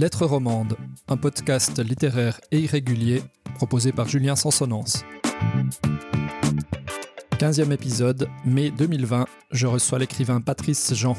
Lettres romandes, un podcast littéraire et irrégulier proposé par Julien Sansonance. 15e épisode, mai 2020, je reçois l'écrivain Patrice Jean.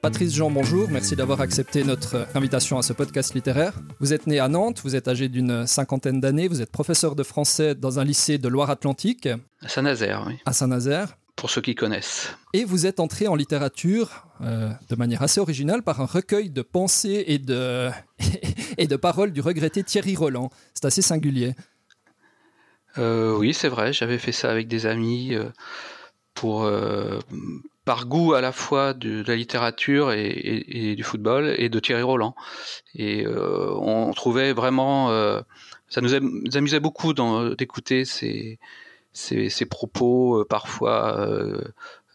Patrice Jean, bonjour, merci d'avoir accepté notre invitation à ce podcast littéraire. Vous êtes né à Nantes, vous êtes âgé d'une cinquantaine d'années, vous êtes professeur de français dans un lycée de Loire-Atlantique. À Saint-Nazaire, oui. À Saint-Nazaire. Pour ceux qui connaissent. Et vous êtes entré en littérature euh, de manière assez originale par un recueil de pensées et de, et de paroles du regretté Thierry Roland. C'est assez singulier. Euh, oui, c'est vrai, j'avais fait ça avec des amis euh, pour, par goût à la fois de, la littérature et, du football et de Thierry Roland. Et on trouvait vraiment, ça nous, amusait beaucoup d'écouter ces, ces, propos parfois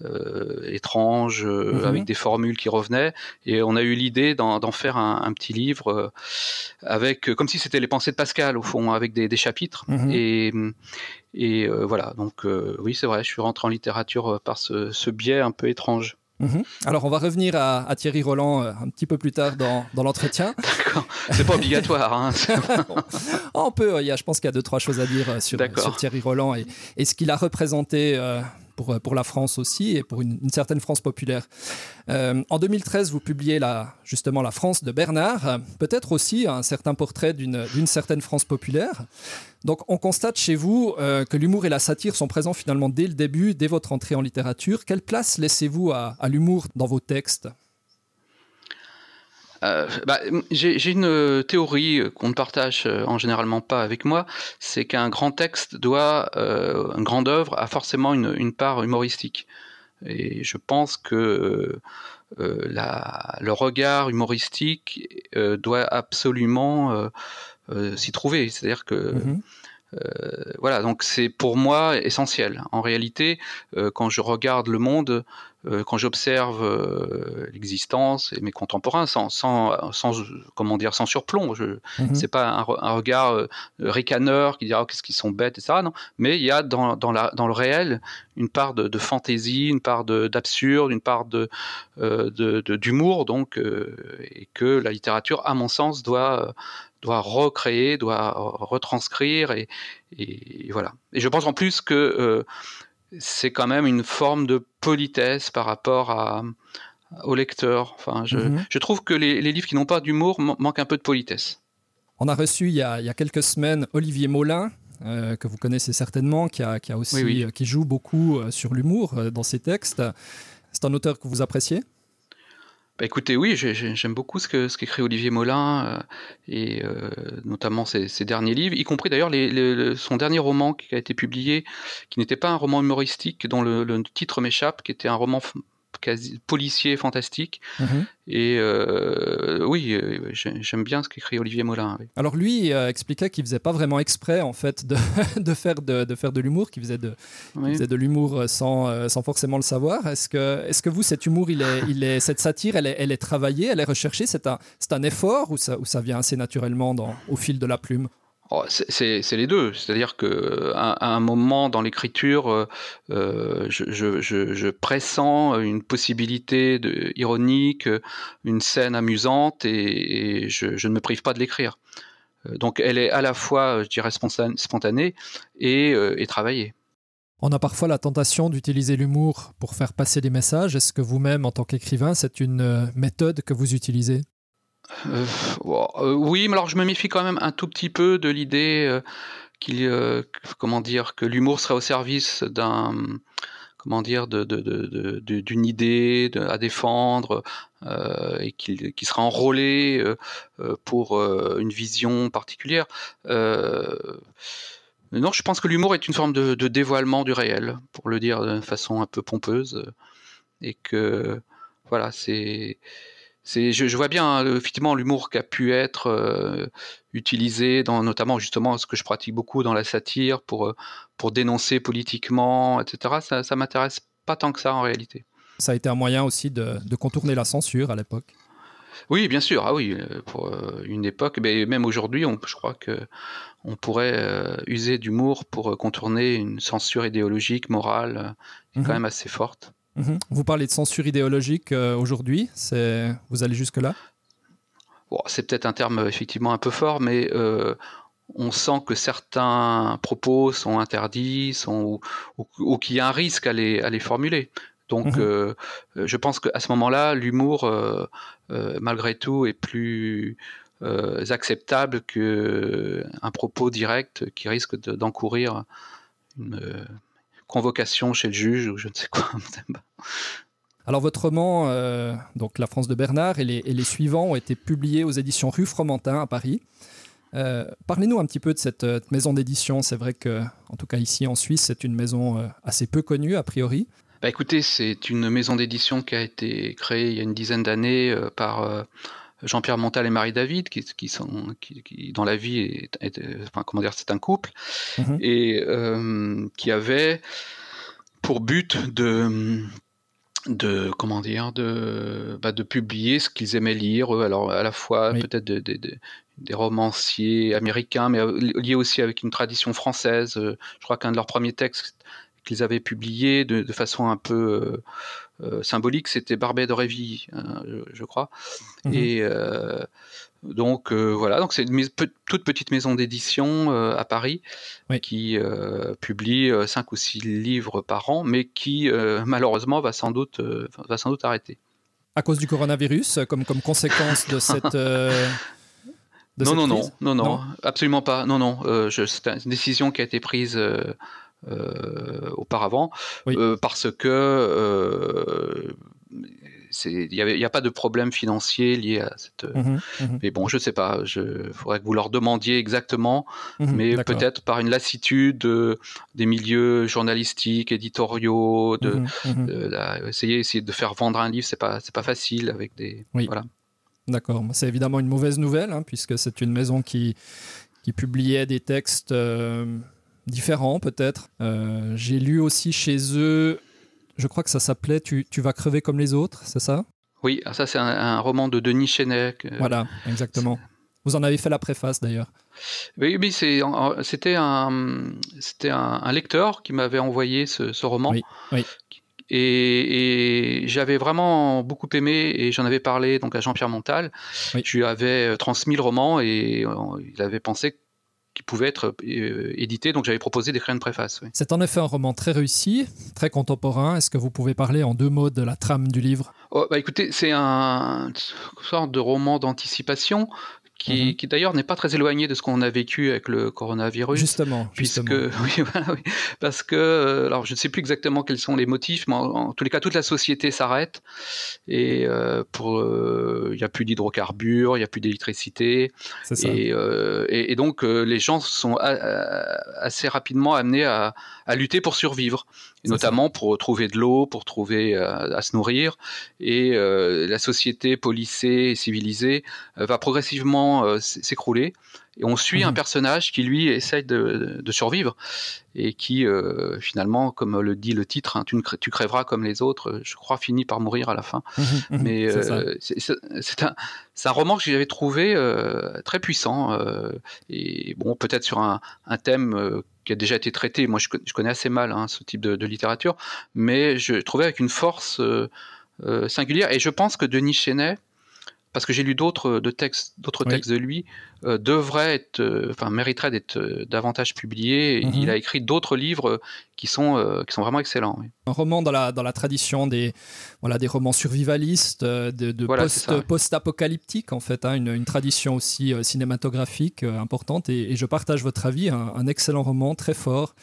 euh, étranges, euh, mhm. avec des formules qui revenaient. Et on a eu l'idée d'en faire un, petit livre euh, avec, comme si c'était les pensées de Pascal au fond, avec des, chapitres. Mhm. Et, et voilà. Donc oui, c'est vrai. Je suis rentré en littérature par ce, biais un peu étrange. Mhm. Alors on va revenir à, Thierry Roland un petit peu plus tard dans, l'entretien. D'accord, c'est pas obligatoire. Hein. on peut, il y a, je pense qu'il y a deux, trois choses à dire sur, Thierry Roland et, et ce qu'il a représenté pour, pour la France aussi et pour une, certaine France populaire. Euh, en 2013, vous publiez la, justement La France de Bernard, peut-être aussi un certain portrait d'une certaine France populaire. Donc on constate chez vous euh, que l'humour et la satire sont présents finalement dès le début, dès votre entrée en littérature. Quelle place laissez-vous à l'humour dans vos textes? Euh, bah, J'ai une euh, théorie qu'on ne partage euh, en généralement pas avec moi, c'est qu'un grand texte doit, euh, une grande œuvre a forcément une, part humoristique. Et je pense que euh, le regard humoristique doit absolument s'y trouver. C'est-à-dire que mm-hmm. Euh, voilà, donc c'est pour moi essentiel. En réalité, euh, quand je regarde le monde, euh, quand j'observe l'existence et mes contemporains, sans, sans, sans, comment dire, sans surplomb, je, mhm. c'est pas un, regard ricaneur qui dira oh, qu'est-ce qu'ils sont bêtes, etc. Non, mais il y a dans, dans, la, dans le réel une part de, de fantaisie, une part d'absurde, une part de, d'humour, donc, et que la littérature, à mon sens, doit doit recréer, doit retranscrire et, voilà. Et je pense en plus que euh, c'est quand même une forme de politesse par rapport à, au lecteur. Enfin, je, mhm. trouve que les, livres qui n'ont pas d'humour manquent un peu de politesse. On a reçu il y a, quelques semaines Olivier Molin, euh, que vous connaissez certainement, qui, a, aussi, qui joue beaucoup euh, sur l'humour dans ses textes. C'est un auteur que vous appréciez? Bah écoutez, oui, j'aime beaucoup ce que ce qu'écrit Olivier Molin euh, et euh, notamment ses, derniers livres, y compris d'ailleurs son dernier roman qui a été publié, qui n'était pas un roman humoristique dont le titre m'échappe, qui était un roman quasi policier fantastique. Mhm. Et euh, oui, euh, j'aime bien ce qu'écrit Olivier Molin. Alors lui euh, expliquait qu'il faisait pas vraiment exprès en fait de, de faire de, de faire de l'humour, qu'il faisait de, faisait de l'humour sans, sans forcément le savoir. Est-ce que est-ce que vous cet humour, il est, il est cette satire, elle est, elle est travaillée, elle est recherchée, c'est un c'est un effort ou ça ou ça vient assez naturellement dans, au fil de la plume? C'est les deux, c'est-à-dire que à, un moment dans l'écriture, euh, euh, je, pressens une possibilité ironique, une scène amusante, et, je, ne me prive pas de l'écrire. Euh, donc elle est à la fois, je dirais, spontanée et travaillée. On a parfois la tentation d'utiliser l'humour pour faire passer des messages. Est-ce que vous-même, en tant qu'écrivain, c'est une méthode que vous utilisez? Euh, euh, oui, mais alors je me méfie quand même un tout petit peu de l'idée euh, qu'il, comment dire, que l'humour serait au service d'un, comment dire, d'une idée à défendre et qu'il, qui sera enrôlé pour une vision particulière. non, je pense que l'humour est une forme de, dévoilement du réel, pour le dire de façon un peu pompeuse, et que voilà, c'est je, vois bien hein, effectivement l'humour qui a pu être euh, utilisé dans notamment justement ce que je pratique beaucoup dans la satire pour euh, pour dénoncer politiquement, etc. Ça, ça m'intéresse pas tant que ça en réalité. Ça a été un moyen aussi de, contourner la censure à l'époque. Oui, bien sûr. Ah oui, euh, pour une époque, mais même aujourd'hui, je crois que on pourrait user d'humour pour contourner une censure idéologique, morale, qui est quand mhm. même assez forte. Mhm. Vous parlez de censure idéologique aujourd'hui, vous allez jusque-là? Bon, C'est peut-être un terme effectivement un peu fort, mais on sent que certains propos sont interdits sont, ou, qu'il y a un risque à les, à les formuler. Donc, mhm. euh, je pense qu'à ce moment-là, l'humour, euh, euh, malgré tout, est plus acceptable qu'un propos direct qui risque d'encourir une convocation chez le juge ou je ne sais quoi. Alors votre roman, donc La France de Bernard et les, et les, suivants ont été publiés aux éditions Rue Fromentin à Paris. Euh, parlez-nous un petit peu de cette euh, maison d'édition. C'est vrai que, en tout cas ici en Suisse, c'est une maison euh, assez peu connue a priori. Bah écoutez, c'est une maison d'édition qui a été créée il y a une dizaine d'années par Jean-Pierre Montal et Marie David, qui, sont, qui, dans la vie, est, enfin, comment dire, c'est un couple, mhm. et qui avait pour but de de comment dire de bah, de publier ce qu'ils aimaient lire alors à la fois peut-être de, des romanciers américains, mais euh, liés aussi avec une tradition française. Euh, je crois qu'un de leurs premiers textes qu'ils avaient publié de, façon un peu euh, symbolique, c'était Barbet de Révy, hein, je, crois. Mhm. Et donc voilà, donc c'est une toute petite maison d'édition à Paris qui publie cinq ou six livres par an, mais qui malheureusement va sans doute va sans doute arrêter. À cause du coronavirus, comme comme conséquence de cette non, non, non, non, non, absolument pas. Non, non, euh, c'est une décision qui a été prise euh, euh, auparavant parce que il n'y a, pas de problème financier lié à cette. Mhm, mhm. Mais bon, je ne sais pas. Il faudrait que vous leur demandiez exactement, mhm, mais peut-être par une lassitude des milieux journalistiques, éditoriaux, de, essayer, essayer de faire vendre un livre, c'est pas c'est pas facile avec des. Voilà. D'accord. C'est évidemment une mauvaise nouvelle, hein, puisque c'est une maison qui, qui publiait des textes euh, différents, peut-être. Euh, j'ai lu aussi chez eux, je crois que ça s'appelait tu, tu, vas crever comme les autres, c'est ça? Oui, ah, ça c'est un, roman de Denis Chenet. Voilà, exactement. Vous en avez fait la préface d'ailleurs. Oui, oui c'était un, lecteur qui m'avait envoyé ce, ce roman, oui, oui. Et, j'avais vraiment beaucoup aimé et j'en avais parlé donc à Jean-Pierre Montal. Je lui avais euh, transmis le roman et euh, il avait pensé qu'il pouvait être euh, édité, donc j'avais proposé d'écrire une préface. C'est en effet un roman très réussi, très contemporain. Est-ce que vous pouvez parler en deux mots de la trame du livre? Oh, bah Écoutez, c'est un une sorte de roman d'anticipation qui, mhm. qui d'ailleurs n'est pas très éloigné de ce qu'on a vécu avec le coronavirus. Justement, puisque oui, oui, parce que euh, alors je ne sais plus exactement quels sont les motifs, mais en, tous les cas toute la société s'arrête. Et euh, pour euh, il n'y a plus d'hydrocarbures, il n'y a plus d'électricité. Et, et, et, donc les gens sont assez rapidement amenés à, à lutter pour survivre, notamment pour trouver de l'eau, pour trouver à se nourrir et la société policée et civilisée va progressivement euh, s'écrouler. Et on suit un mhm. personnage qui, lui, essaye de, survivre et qui, euh, finalement, comme le dit le titre, hein, tu, tu, crèveras comme les autres, je crois, finit par mourir à la fin. Mhm, mhm, Mais euh, c'est un, un, roman que j'avais trouvé très puissant. et bon, peut-être sur un, thème qui a déjà été traité. Moi, je, connais assez mal hein, ce type de, littérature, mais je trouvais avec une force singulière. Et je pense que Denis Chenet, parce que j'ai lu d'autres de textes, d'autres textes de lui, euh, devrait être, euh, enfin mériterait d'être euh, davantage publié. Mhm. Il a écrit d'autres livres qui sont qui sont vraiment excellents. Un roman dans la dans la tradition des voilà des romans survivalistes, de, de post, apocalyptique en fait, hein, une, une, tradition aussi cinématographique importante. Et, je partage votre avis, un excellent roman très fort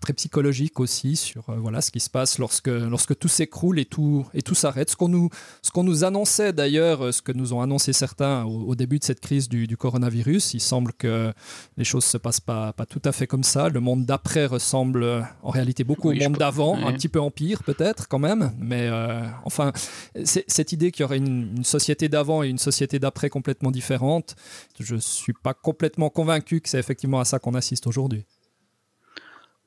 très psychologique aussi sur euh, voilà ce qui se passe lorsque lorsque tout s'écroule et tout et tout s'arrête. Ce qu'on nous ce qu'on nous annonçait d'ailleurs, euh, ce que nous ont annoncé certains au, début de cette crise du, coronavirus, il semble que les choses se passent pas pas tout à fait comme ça. Le monde d'après ressemble euh, en réalité beaucoup au monde d'avant, un petit peu en pire peut-être quand même, mais enfin cette idée qu'il y aurait une, une société d'avant et une société d'après complètement différente, je suis pas complètement convaincu que c'est effectivement à ça qu'on assiste aujourd'hui.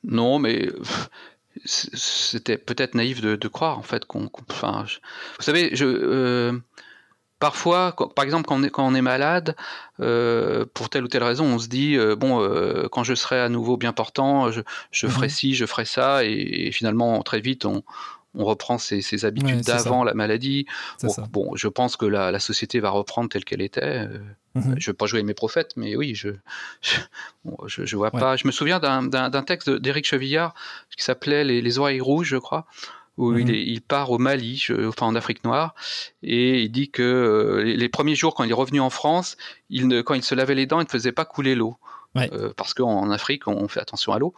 Non, mais c'était peut-être naïf de, croire en fait qu'on. enfin, vous savez, je, euh, parfois, par exemple, quand on est, quand on est malade, euh, pour telle ou telle raison, on se dit euh, bon, quand je serai à nouveau bien portant, je, je ferai mhm. ci, je ferai ça, et, finalement très vite on on reprend ses, habitudes d'avant la maladie. Bon, je pense que la, société va reprendre telle qu'elle était. Euh, mhm. Je ne veux pas jouer mes prophètes, mais oui, je je, je, vois pas. Je me souviens d'un texte d'Éric Chevillard qui s'appelait les, les, oreilles rouges, je crois, où il, mhm. il, part au Mali, enfin en Afrique noire, et il dit que euh, les, premiers jours, quand il est revenu en France, il ne, quand il se lavait les dents, il ne faisait pas couler l'eau. Euh, parce qu'en Afrique, on fait attention à l'eau.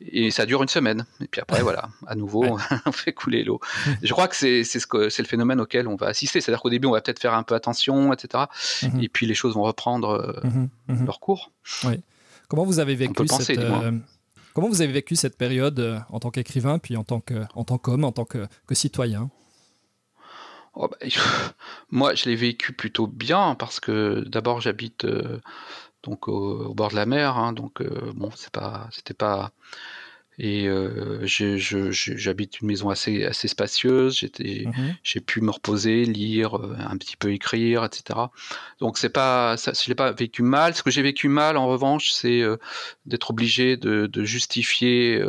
Et ça dure une semaine. Et puis après, voilà, à nouveau, on fait couler l'eau. Je crois que c'est ce le phénomène auquel on va assister. C'est-à-dire qu'au début, on va peut-être faire un peu attention, etc. Mhm. Et puis les choses vont reprendre euh, mhm. Mhm. leur cours. Comment vous avez vécu cette, euh, Comment vous avez vécu cette période en tant qu'écrivain, puis en tant qu'homme, en tant que, que citoyen? Oh, bah, Moi, je l'ai vécu plutôt bien parce que d'abord, j'habite donc au, bord de la mer. Hein, donc euh, bon, c'est pas, c'était pas. Et euh, j'habite une maison assez, assez spacieuse. J'étais, mhm. j'ai pu me reposer, lire, euh, un petit peu écrire, etc. Donc c'est pas, ça, je l'ai pas vécu mal. Ce que j'ai vécu mal, en revanche, c'est d'être obligé de, de justifier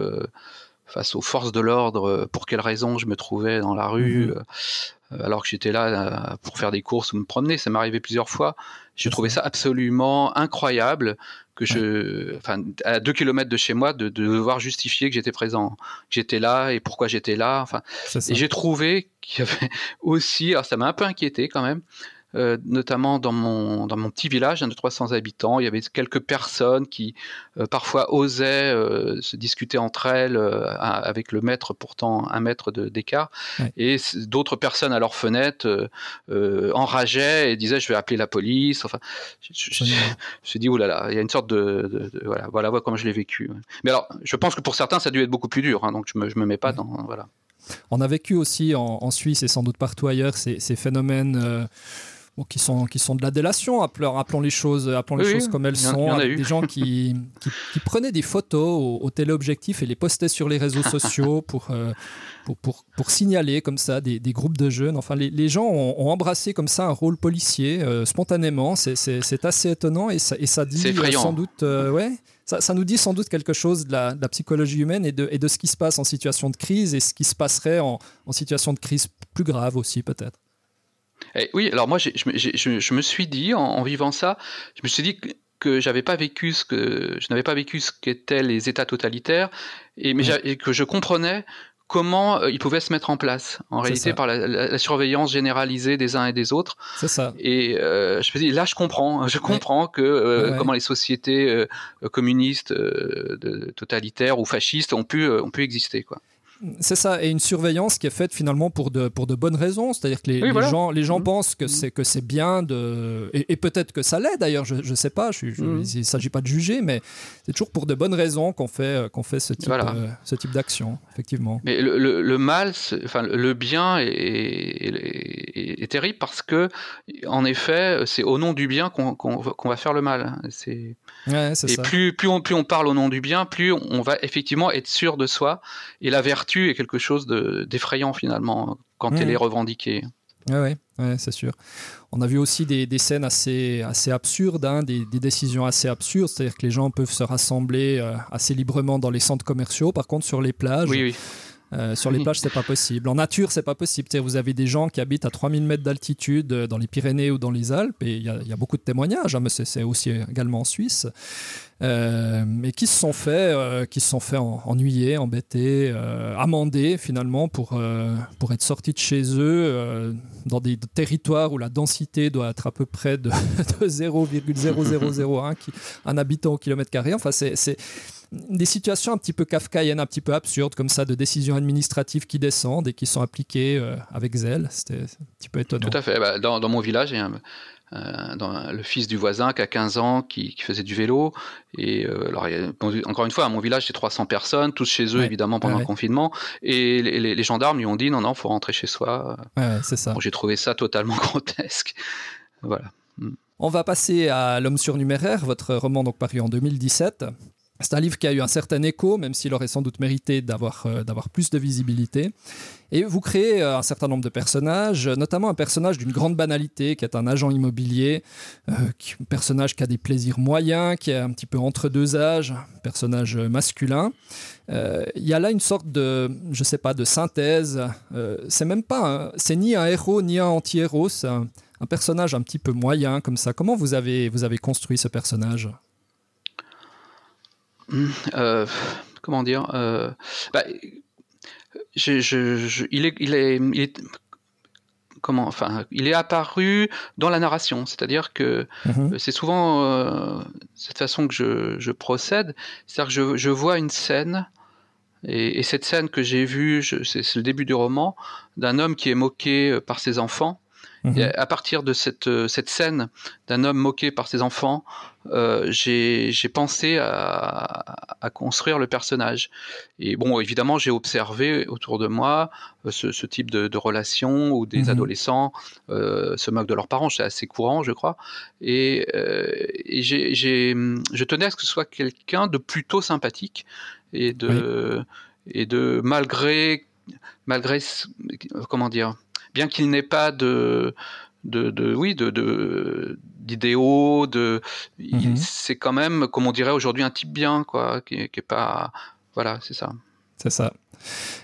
face aux forces de l'ordre pour quelles raisons je me trouvais dans la rue. Mhm. alors que j'étais là pour faire des courses ou me promener, ça m'est arrivé plusieurs fois. J'ai trouvé ça absolument incroyable que je, enfin, à deux kilomètres de chez moi, de, devoir justifier que j'étais présent, que j'étais là et pourquoi j'étais là. Enfin, et j'ai trouvé qu'il y avait aussi, alors ça m'a un peu inquiété quand même, euh, notamment dans mon, dans mon petit village, un de 300 habitants, il y avait quelques personnes qui euh, parfois osaient euh, se discuter entre elles avec le maître, pourtant un mètre d'écart, et d'autres personnes à leur fenêtre enrageaient et disaient je vais appeler la police. Enfin, je, me suis dit oulala, il y a une sorte de, voilà, voilà, voilà comment je l'ai vécu. Mais alors, je pense que pour certains ça a dû être beaucoup plus dur, hein, donc je me, je me mets pas dans voilà. On a vécu aussi en, Suisse et sans doute partout ailleurs ces, ces phénomènes qui, sont, qui sont de la délation, appelons, les choses, appelons les choses comme elles sont. des gens qui, qui, prenaient des photos au, téléobjectif et les postaient sur les réseaux sociaux pour, euh, pour, pour, pour, signaler comme ça des, des, groupes de jeunes. Enfin, les, les gens ont, embrassé comme ça un rôle policier euh, spontanément. C'est assez étonnant et ça, et ça dit euh, sans doute. ouais, ça, ça, nous dit sans doute quelque chose de la, de la, psychologie humaine et de, et de ce qui se passe en situation de crise et ce qui se passerait en, en situation de crise plus grave aussi, peut-être. Eh oui, alors moi, je, je, me suis dit, en, vivant ça, je me suis dit que, j'avais pas vécu ce que je n'avais pas vécu ce qu'étaient les États totalitaires, et, mais que je comprenais comment euh, ils pouvaient se mettre en place, en réalité par la, surveillance généralisée des uns et des autres. C'est ça. Et euh, je me dis, là, je comprends, je comprends que euh, comment les sociétés communistes, totalitaires ou fascistes ont pu, ont pu exister, quoi. C'est ça, et une surveillance qui est faite finalement pour de, pour de bonnes raisons. C'est-à-dire que les, gens, les gens mmh. pensent que c'est, que c'est bien de. Et, peut-être que ça l'est d'ailleurs, je ne sais pas, je, mmh. il ne s'agit pas de juger, mais c'est toujours pour de bonnes raisons qu'on fait, qu'on fait ce type, ce type d'action, effectivement. Mais le, le, mal, enfin, le bien est, est, terrible parce que, en effet, c'est au nom du bien qu'on, qu'on, va faire le mal. C'est... et Plus, plus, on, plus on parle au nom du bien, plus on va effectivement être sûr de soi. Et la vertu est quelque chose d'effrayant finalement quand elle mmh. est revendiquée. Oui, ouais, c'est sûr. On a vu aussi des, scènes assez, assez absurdes, hein, des, décisions assez absurdes, c'est-à-dire que les gens peuvent se rassembler euh, assez librement dans les centres commerciaux, par contre sur les plages. Oui, oui. Euh, sur les plages, c'est pas possible. En nature, c'est pas possible. Vous avez des gens qui habitent à 3000 mètres d'altitude euh, dans les Pyrénées ou dans les Alpes, et il y, a beaucoup de témoignages, hein, mais c'est aussi également en Suisse. Euh, mais qui se sont fait, euh, qui se sont fait ennuyer, embêter, euh, amender finalement pour, pour être sortis de chez eux dans des territoires où la densité doit être à peu près de, de 0,0001 un habitant au kilomètre carré. Enfin, c'est des situations un petit peu kafkaïennes, un petit peu absurdes, comme ça, de décisions administratives qui descendent et qui sont appliquées avec zèle. C'était un petit peu étonnant. Tout à fait. Bah, dans, dans, mon village, il y a un, euh, dans le fils du voisin qui a 15 ans, qui, faisait du vélo. Et euh, alors, encore une fois, à mon village, c'est 300 personnes, tous chez eux, évidemment, pendant le confinement. Et les, gendarmes lui ont dit non, non, faut rentrer chez soi. c'est ça. J'ai trouvé ça totalement grotesque. Voilà. Mm. On va passer à L'homme surnuméraire, votre roman donc paru en 2017. C'est un livre qui a eu un certain écho, même s'il aurait sans doute mérité d'avoir d'avoir plus de visibilité. Et vous créez un certain nombre de personnages, notamment un personnage d'une grande banalité, qui est un agent immobilier, un personnage qui a des plaisirs moyens, qui est un petit peu entre deux âges, un personnage masculin. Il y a là une sorte de, je sais pas, de synthèse. c'est même pas, c'est ni un héros ni un anti-héros, c'est un, un personnage un petit peu moyen comme ça. Comment vous avez, vous avez construit ce personnage? Euh, Comment dire euh, bah, je, il, est, il, est, comment enfin il est apparu dans la narration c'est-à-dire que mhm. c'est souvent euh, cette façon que je, procède c'est-à-dire que je, vois une scène et, et cette scène que j'ai vue c'est le début du roman d'un homme qui est moqué par ses enfants Mhm. à partir de cette, euh, cette scène d'un homme moqué par ses enfants, euh, j'ai pensé à, à, construire le personnage. Et bon, évidemment, j'ai observé autour de moi euh, ce, ce, type de, de relation où des mhm. adolescents euh, se moquent de leurs parents. C'est assez courant, je crois. Et, euh, et j'ai, je tenais à ce que ce soit quelqu'un de plutôt sympathique et de, et de malgré, malgré, comment dire, bien qu'il n'ait pas de, de, de, oui, de, d'idéaux, de, mhm. c'est quand même, comme on dirait aujourd'hui, un type bien, quoi, qui, qui est pas, voilà, c'est ça. C'est ça.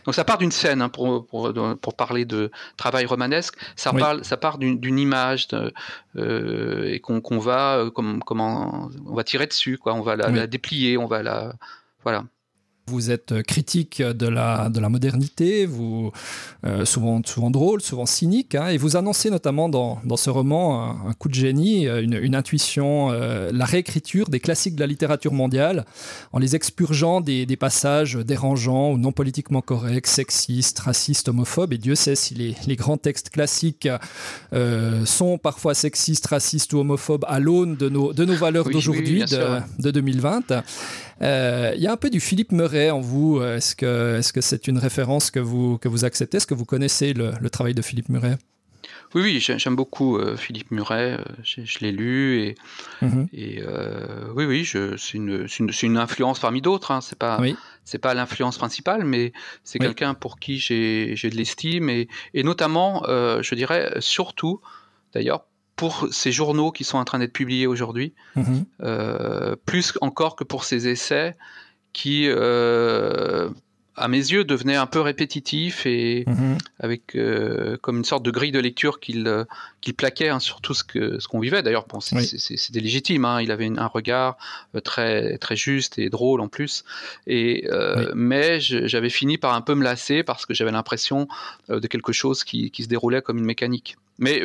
Donc ça part d'une scène hein, pour, pour, pour, parler de travail romanesque. Ça, parle, ça part d'une image euh, et qu'on va euh, comme, comment on va tirer dessus quoi. On va la, la déplier, on va la voilà. Vous êtes critique de la, de la modernité, vous, euh, souvent, souvent drôle, souvent cynique, hein, et vous annoncez notamment dans, dans ce roman un, un, coup de génie, une, une intuition, euh, la réécriture des classiques de la littérature mondiale, en les expurgeant des, des passages dérangeants ou non politiquement corrects, sexistes, racistes, homophobes, et Dieu sait si les, les grands textes classiques euh, sont parfois sexistes, racistes ou homophobes à l'aune de nos, de nos valeurs oui, d'aujourd'hui, oui, de, de 2020. Euh, il y a un peu du Philippe Murray en vous. Est-ce que est-ce que c'est une référence que vous que vous acceptez? Est-ce que vous connaissez le, le travail de Philippe Murray oui, oui, j'aime beaucoup euh, Philippe Muret, euh, je l'ai lu et, mm -hmm. et euh, oui, oui, c'est une, une, une, influence parmi d'autres. Hein. C'est pas, oui. c'est pas l'influence principale, mais c'est oui. quelqu'un pour qui j'ai de l'estime et, et, notamment, euh, je dirais surtout, d'ailleurs, pour ces journaux qui sont en train d'être publiés aujourd'hui, mmh. euh, plus encore que pour ces essais qui, euh, à mes yeux, devenaient un peu répétitifs et mmh. avec euh, comme une sorte de grille de lecture qu'il qu plaquait hein, sur tout ce qu'on vivait. D'ailleurs, bon, c'était oui. légitime. Hein, il avait un regard très très juste et drôle en plus. Et oui. mais j'avais fini par un peu me lasser parce que j'avais l'impression de quelque chose qui, qui, se déroulait comme une mécanique. Mais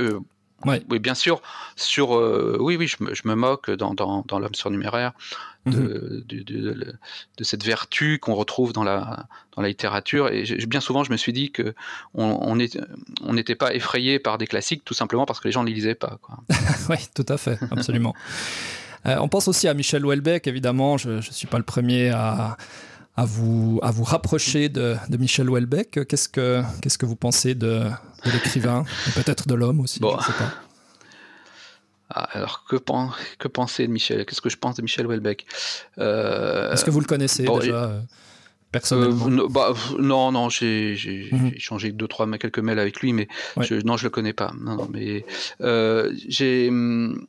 Ouais. Oui, bien sûr. Sur, euh, oui, oui, je me, je me, moque dans, dans, dans l'homme surnuméraire de, de, de, de, cette vertu qu'on retrouve dans la, dans la littérature. Et bien souvent, je me suis dit que on n'était on on pas effrayé par des classiques, tout simplement parce que les gens ne les lisaient pas. oui, tout à fait, absolument. euh, on pense aussi à Michel Houellebecq, évidemment. Je ne suis pas le premier à à vous, à vous rapprocher de, de Michel Houellebecq. Qu'est-ce que, qu'est-ce que vous pensez de, de l'écrivain peut-être de l'homme aussi bon. Ah, alors, que, pen, que penser de Michel? Qu'est-ce que je pense de Michel Houellebecq? Euh, Est-ce que vous le connaissez bon, déjà euh, personnellement? Euh, bah, Non, non, j'ai, mm -hmm. échangé deux, trois, quelques mails avec lui, mais ouais. je, non, je le connais pas. Non, non mais euh, j'ai. Hum,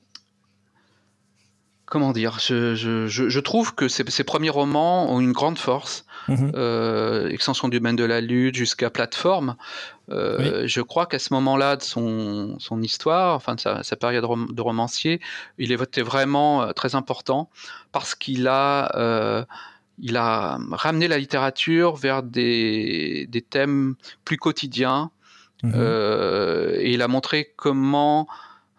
comment dire, je, je, je, trouve que ces, ces, premiers romans ont une grande force. Mmh. Euh, extension du domaine de la lutte jusqu'à plateforme. Euh, oui. Je crois qu'à ce moment-là de son, son, histoire, enfin de sa, sa période de romancier, il était vraiment euh, très important parce qu'il a, euh, il a ramené la littérature vers des, des thèmes plus quotidiens mmh. Euh, et il a montré comment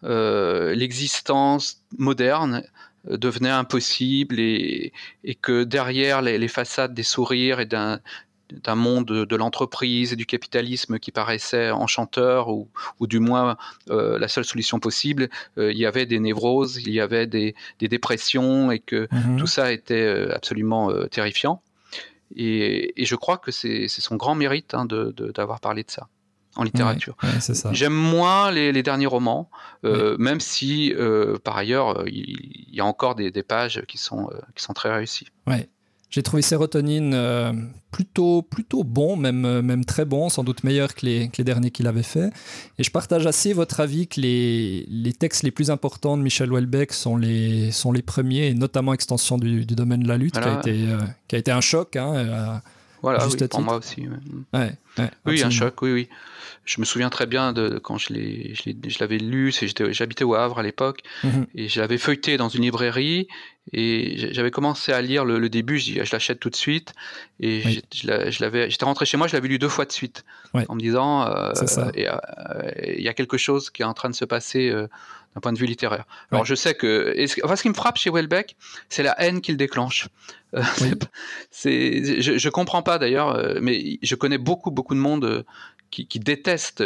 l'existence moderne devenait impossible et, et que derrière les, les, façades des sourires et d'un d'un monde de, de l'entreprise et du capitalisme qui paraissait enchanteur ou, ou du moins euh, la seule solution possible, euh, il y avait des névroses, il y avait des, des dépressions et que mmh. tout ça était euh, absolument euh, terrifiant. Et, et, je crois que c'est son grand mérite hein, d'avoir parlé de ça. En littérature. J'aime moins les, derniers romans, euh, même si euh, par ailleurs il, y a encore des, pages qui sont, qui sont très réussies. Ouais. J'ai trouvé Sérotonine plutôt, plutôt bon, même, même très bon, sans doute meilleur que les, que les derniers qu'il avait fait. Et je partage assez votre avis que les, les textes les plus importants de Michel Houellebecq sont les, sont les premiers, et notamment Extension du, du domaine de la lutte, qui, a été, qui a été un choc. Hein, voilà, oui, pour moi aussi. oui, un choc, oui, oui. Je me souviens très bien de quand je l'avais lu, j'habitais au Havre à l'époque, mhm. et je l'avais feuilleté dans une librairie, et j'avais commencé à lire le, début, je, je l'achète tout de suite, et je, l'avais, j'étais rentré chez moi, je l'avais lu deux fois de suite, en me disant, euh, euh, il y a quelque chose qui est en train de se passer. D'un point de vue littéraire. Alors je sais que, enfin, ce qui me frappe chez Welbeck, c'est la haine qu'il déclenche. Euh, c'est, je, je comprends pas d'ailleurs, euh, mais je connais beaucoup beaucoup de monde euh, qui, qui déteste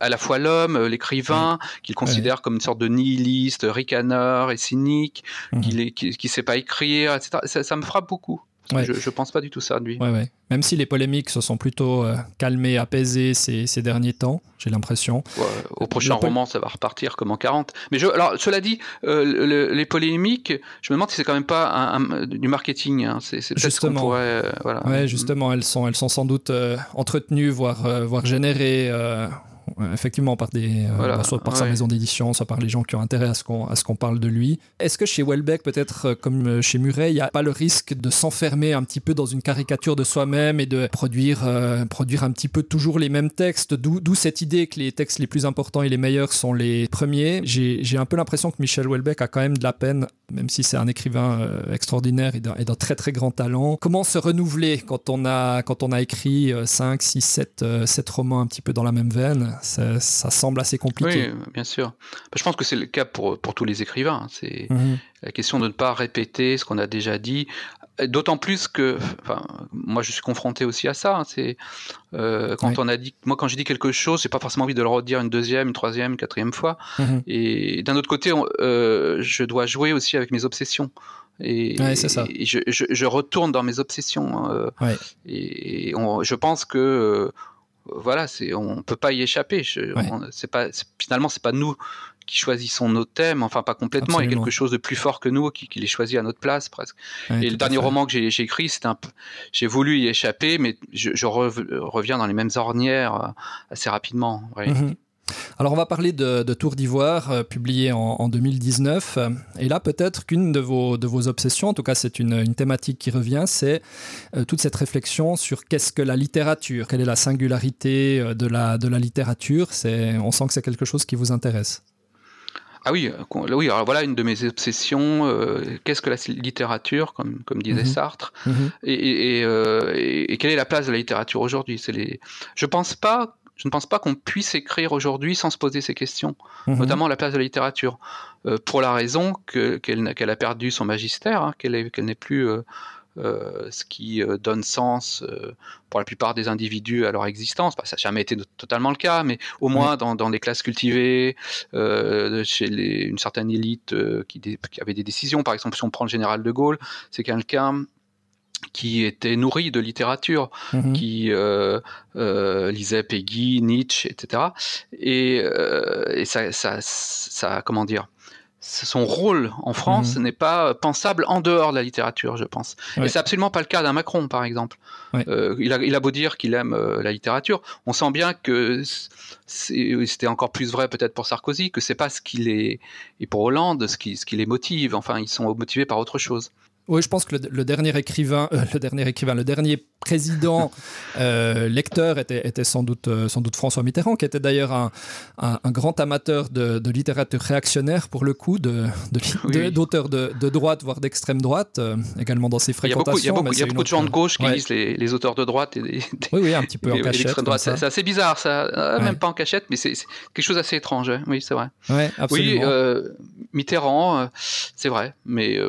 à la fois l'homme, l'écrivain, qu'il considère comme une sorte de nihiliste, ricaneur et cynique, mmh. qui, qui, qui sait pas écrire, etc. Ça, ça me frappe beaucoup. Je, je pense pas du tout ça de lui. Même si les polémiques se sont plutôt euh, calmées, apaisées ces, ces, derniers temps, j'ai l'impression. au prochain roman, ça va repartir comme en 40. Mais je, alors, cela dit, euh, les polémiques, je me demande si c'est quand même pas un, du marketing. Hein. C'est, justement. Pourrait, euh, voilà. Ouais, justement, elles sont, elles sont sans doute entretenues, voire, voire générées effectivement par des euh, bah, soit par sa maison d'édition, soit par les gens qui ont intérêt à ce qu'on à ce qu'on parle de lui. Est-ce que chez Welbeck, peut-être euh, comme euh, chez Murray, il n'y a pas le risque de s'enfermer un petit peu dans une caricature de soi-même et de produire produire un petit peu toujours les mêmes textes? D'où cette idée que les textes les plus importants et les meilleurs sont les premiers. J'ai un peu l'impression que Michel Welbeck a quand même de la peine, même si c'est un écrivain extraordinaire et d'un très très grand talent. Comment se renouveler quand on a quand on a écrit 5, 6, 7, 7 romans un petit peu dans la même veine? Ça, semble assez compliqué. Oui, bien sûr. Bah, je pense que c'est le cas pour, pour tous les écrivains. Hein. C'est mhm. la question de ne pas répéter ce qu'on a déjà dit. D'autant plus que, enfin, moi, je suis confronté aussi à ça. Hein. C'est euh, quand on a dit, moi, quand j'ai dit quelque chose, j'ai pas forcément envie de le redire une deuxième, une troisième, une quatrième fois. Mhm. Et d'un autre côté, euh, je dois jouer aussi avec mes obsessions. Et, ça. je, je, retourne dans mes obsessions. Hein, euh, et je pense que voilà, c'est on peut pas y échapper. c'est pas finalement c'est pas nous qui choisissons nos thèmes, enfin pas complètement, il y a quelque chose de plus fort que nous qui, les choisit à notre place presque. et le dernier roman que j'ai écrit, c'est un peu, j'ai voulu y échapper, mais je, reviens dans les mêmes ornières euh, assez rapidement. Alors on va parler de, Tour d'Ivoire, euh, publié en, 2019. Et là, peut-être qu'une de vos, de vos obsessions, en tout cas c'est une, thématique qui revient, c'est euh, toute cette réflexion sur qu'est-ce que la littérature, quelle est la singularité euh, de la, de la littérature. On sent que c'est quelque chose qui vous intéresse. Ah oui, oui. Alors voilà une de mes obsessions. Qu'est-ce que la littérature, comme comme disait mhm. Sartre, mhm. et, quelle est la place de la littérature aujourd'hui? Les. Je pense pas je ne pense pas qu'on puisse écrire aujourd'hui sans se poser ces questions, mhm. notamment la place de la littérature, euh, pour la raison qu'elle a perdu son magistère, hein, qu'elle n'est plus euh, euh, ce qui donne sens pour la plupart des individus à leur existence. ça n'a jamais été totalement le cas, mais au moins dans, dans, les classes cultivées, chez les, une certaine élite qui, qui, avait des décisions. Par exemple, si on prend le général de Gaulle, c'est quelqu'un qui était nourri de littérature, mhm. qui euh, euh, lisait Peggy, Nietzsche, etc. Et, euh, et ça, ça, ça, comment dire, son rôle en France mhm. n'est pas pensable en dehors de la littérature, je pense. Et c'est absolument pas le cas d'un Macron, par exemple. Euh, il, a, il, a, beau dire qu'il aime euh, la littérature, on sent bien que c'était encore plus vrai peut-être pour Sarkozy, que c'est pas ce qu'il est, et pour Hollande, ce qui, ce qui les motive. Enfin, ils sont motivés par autre chose. Oui, je pense que le, dernier écrivain, euh, le dernier écrivain, le dernier président euh, lecteur était, était sans doute euh, sans doute François Mitterrand, qui était d'ailleurs un, un, grand amateur de, de, littérature réactionnaire pour le coup, de d'auteurs de, de, droite voire d'extrême droite, également dans ses fréquentations. Il y a beaucoup, il y a beaucoup, de gens de gauche qui lisent les, les, auteurs de droite et oui, oui, un petit peu en cachette. C'est assez bizarre, ça, même pas en cachette, mais c'est quelque chose d'assez étrange. Hein. Oui, c'est vrai. Ouais, absolument. Oui, Mitterrand, c'est vrai, mais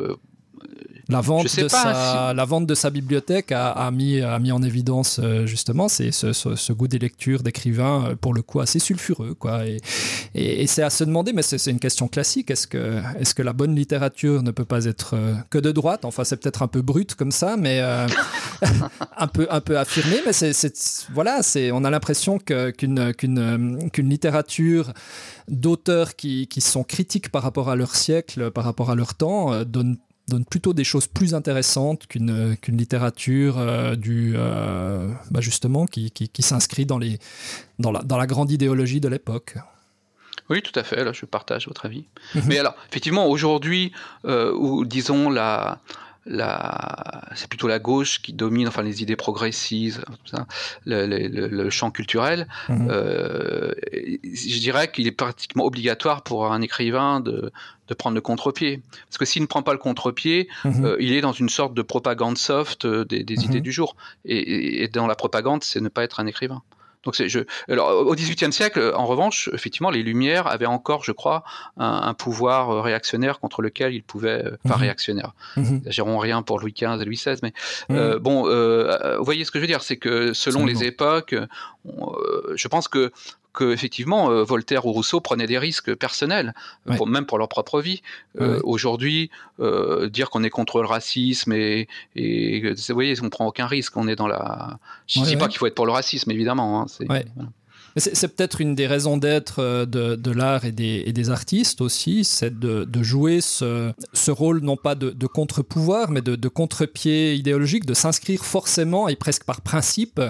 la vente, de sa, la vente de sa bibliothèque a, mis, a mis en évidence euh, justement c'est ce, goût des lectures d'écrivains euh, pour le coup assez sulfureux. Quoi. Et, et, c'est à se demander, mais c'est une question classique, est-ce que, est que la bonne littérature ne peut pas être euh, que de droite? Enfin, c'est peut-être un peu brut comme ça, mais un, peu, un peu affirmé, mais c'est voilà, on a l'impression qu'une qu'une littérature d'auteurs qui, qui, sont critiques par rapport à leur siècle, par rapport à leur temps, donne donne plutôt des choses plus intéressantes qu'une qu'une littérature euh, du euh, bah justement qui, qui, qui s'inscrit dans les dans la, dans la grande idéologie de l'époque. Oui, tout à fait. Là, je partage votre avis. Mhm. Mais alors, effectivement, aujourd'hui, euh, où disons la c'est plutôt la gauche qui domine, enfin les idées progressives, le, champ culturel. Mhm. Euh, je dirais qu'il est pratiquement obligatoire pour un écrivain de, prendre le contre-pied, parce que s'il ne prend pas le contre-pied, mhm. euh, il est dans une sorte de propagande soft euh, des, mhm. idées du jour. et, dans la propagande, c'est ne pas être un écrivain. Donc je, alors, au XVIIIe siècle, en revanche, effectivement, les Lumières avaient encore, je crois, un, pouvoir euh, réactionnaire contre lequel ils pouvaient, euh, pas mhm. réactionnaire. Mmh. rien pour Louis XV et Louis XVI, mais mhm. euh, bon, vous voyez ce que je veux dire, c'est que selon les époques, je pense que que effectivement euh, Voltaire ou Rousseau prenaient des risques personnels, même pour leur propre vie. Euh, aujourd'hui, euh, dire qu'on est contre le racisme et, et vous voyez, on prend aucun risque. On est dans la. Je ne dis pas qu'il faut être pour le racisme, évidemment. Hein, c'est peut-être une des raisons d'être euh, de, l'art et des, artistes aussi, c'est de, jouer ce, rôle non pas de, contre-pouvoir, mais de, contre-pied idéologique, de s'inscrire forcément et presque par principe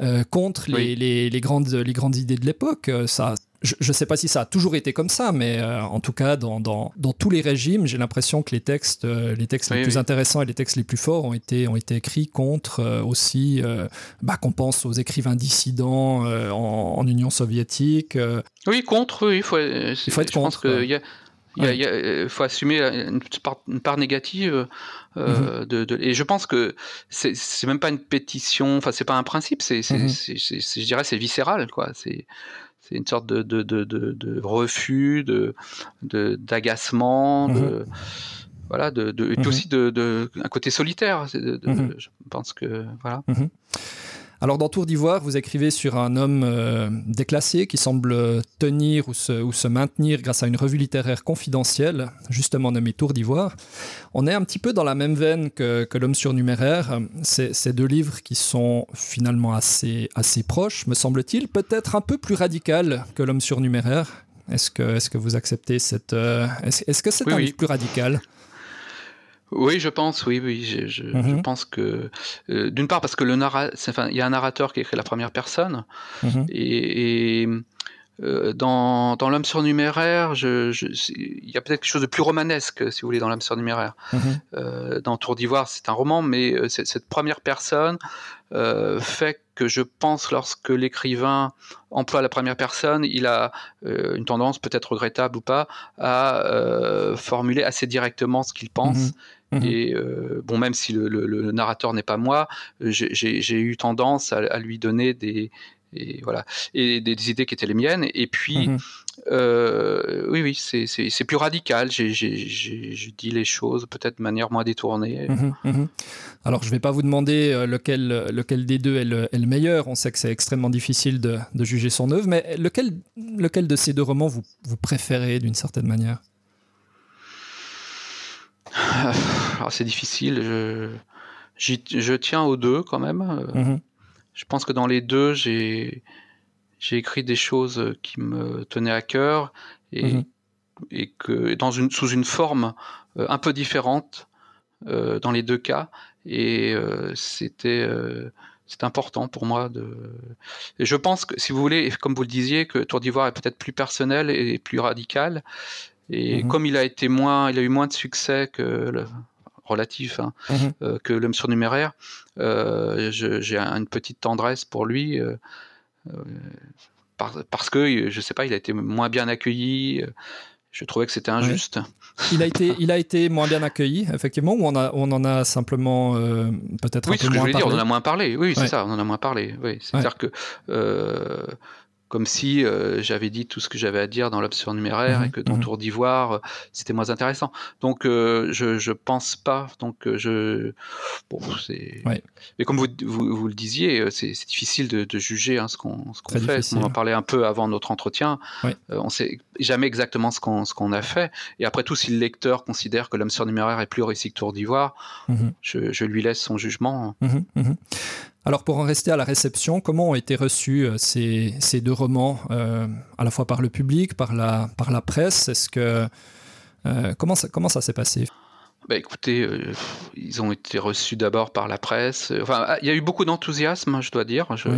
euh, contre les, grandes, les grandes idées de l'époque. Ça, je ne sais pas si ça a toujours été comme ça, mais euh, en tout cas, dans, dans, dans tous les régimes, j'ai l'impression que les textes, euh, les textes les plus intéressants et les textes les plus forts ont été, ont été écrits contre euh, aussi, bah, qu'on pense aux écrivains dissidents en, Union soviétique. Oui, contre, oui, il faut, il faut être contre. Il il faut assumer une part, une part négative mm-hmm. de, et je pense que c'est même pas une pétition enfin c'est pas un principe c'est mm-hmm. je dirais c'est viscéral quoi c'est c'est une sorte de, de, de, de refus, de, d'agacement, de, mhm. voilà, de, et mhm. aussi de, un côté solitaire. Mhm. Je pense que voilà. Alors dans Tour d'Ivoire, vous écrivez sur un homme euh, déclassé qui semble tenir ou se, ou se, maintenir grâce à une revue littéraire confidentielle, justement nommée Tour d'Ivoire. On est un petit peu dans la même veine que, que L'homme surnuméraire. Ces deux livres qui sont finalement assez, assez proches, me semble-t-il, peut-être un peu plus radical que L'homme surnuméraire. Est-ce que, est -ce que vous acceptez cette... Euh, est-ce que c'est un livre plus radical? Oui, je pense, oui, oui, je, je, mhm. pense que euh, d'une part parce que le enfin, il y a un narrateur qui écrit la première personne mhm. et, euh, dans, dans l'homme surnuméraire, je, je, il y a peut-être quelque chose de plus romanesque, si vous voulez, dans l'homme surnuméraire. Mhm. Euh, dans Tour d'Ivoire, c'est un roman, mais cette première personne fait que je pense lorsque l'écrivain emploie la première personne, il a une tendance, peut-être regrettable ou pas, à formuler assez directement ce qu'il pense Mhm. Et euh, bon, même si le, narrateur n'est pas moi, j'ai eu tendance à, lui donner des, et voilà et des, idées qui étaient les miennes. Et puis mhm. euh, oui oui c'est plus radical. J'ai dit les choses peut-être de manière moins détournée. Mhm, alors je vais pas vous demander euh, lequel lequel des deux est le, meilleur. On sait que c'est extrêmement difficile de, juger son œuvre mais lequel lequel de ces deux romans vous, vous préférez d'une certaine manière? c'est difficile. Je, je, tiens aux deux quand même. Mhm. Je pense que dans les deux, j'ai écrit des choses qui me tenaient à cœur et, mhm. et que dans une, sous une forme euh, un peu différente euh, dans les deux cas. Et euh, c'était c'est important pour moi de. Et je pense que, si vous voulez, comme vous le disiez, que Tour d'Ivoire est peut-être plus personnel et plus radical. Et mhm. comme il a été moins, il a eu moins de succès que le, relatif hein, mhm. euh, que l'homme surnuméraire, euh, j'ai une petite tendresse pour lui euh, parce que je sais pas, il a été moins bien accueilli. Je trouvais que c'était injuste. Il a été, il a été moins bien accueilli, effectivement, ou on, a, on en a simplement peut-être oui, un peu moins parlé. Dire, on en a moins parlé. Oui, c'est ça, on en a moins parlé. Oui, c'est-à-dire que comme si euh, j'avais dit tout ce que j'avais à dire dans l'option numéraire et mhm, que dans mhm. Tour d'Ivoire, euh, c'était moins intéressant. Donc, euh, je, je pense pas. Donc, je. Bon, c'est. Mais comme vous, vous, le disiez, c'est difficile de, juger hein, ce qu'on fait. On en parlait un peu avant notre entretien. on sait jamais exactement ce qu'on qu'on a fait. Et après tout, si le lecteur considère que l'homme surnuméraire est plus réussi que Tour d'Ivoire, mhm. je, je, lui laisse son jugement. Alors pour en rester à la réception, comment ont été reçus euh, ces, ces, deux romans, euh, à la fois par le public, par la, par la presse? Est-ce que euh, comment ça, comment ça s'est passé? Bah écoutez, ils ont été reçus d'abord par la presse. Enfin, il y a eu beaucoup d'enthousiasme, je dois dire. Je,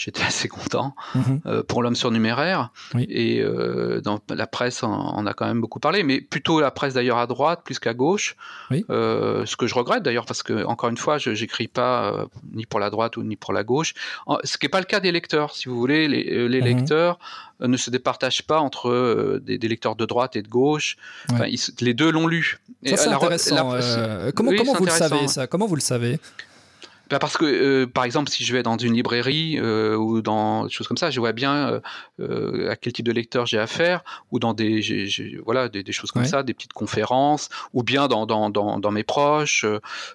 j'étais assez content mhm. euh, pour l'homme surnuméraire. Et euh, dans la presse, on, a quand même beaucoup parlé, mais plutôt la presse d'ailleurs à droite plus qu'à gauche. Euh, ce que je regrette d'ailleurs, parce que encore une fois, je n'écris pas ni pour la droite ou ni pour la gauche. Ce qui n'est pas le cas des lecteurs, si vous voulez. Les, les mhm. lecteurs ne se départagent pas entre des, lecteurs de droite et de gauche. les deux l'ont lu. Ça, c'est intéressant. comment, comment vous le savez ça? Comment vous le savez? Bah, parce que, euh, par exemple, si je vais dans une librairie euh, ou dans des choses comme ça, je vois bien euh, à quel type de lecteur j'ai affaire, ou dans des, voilà, des, choses comme ça, des petites conférences, ou bien dans, dans, dans, dans mes proches.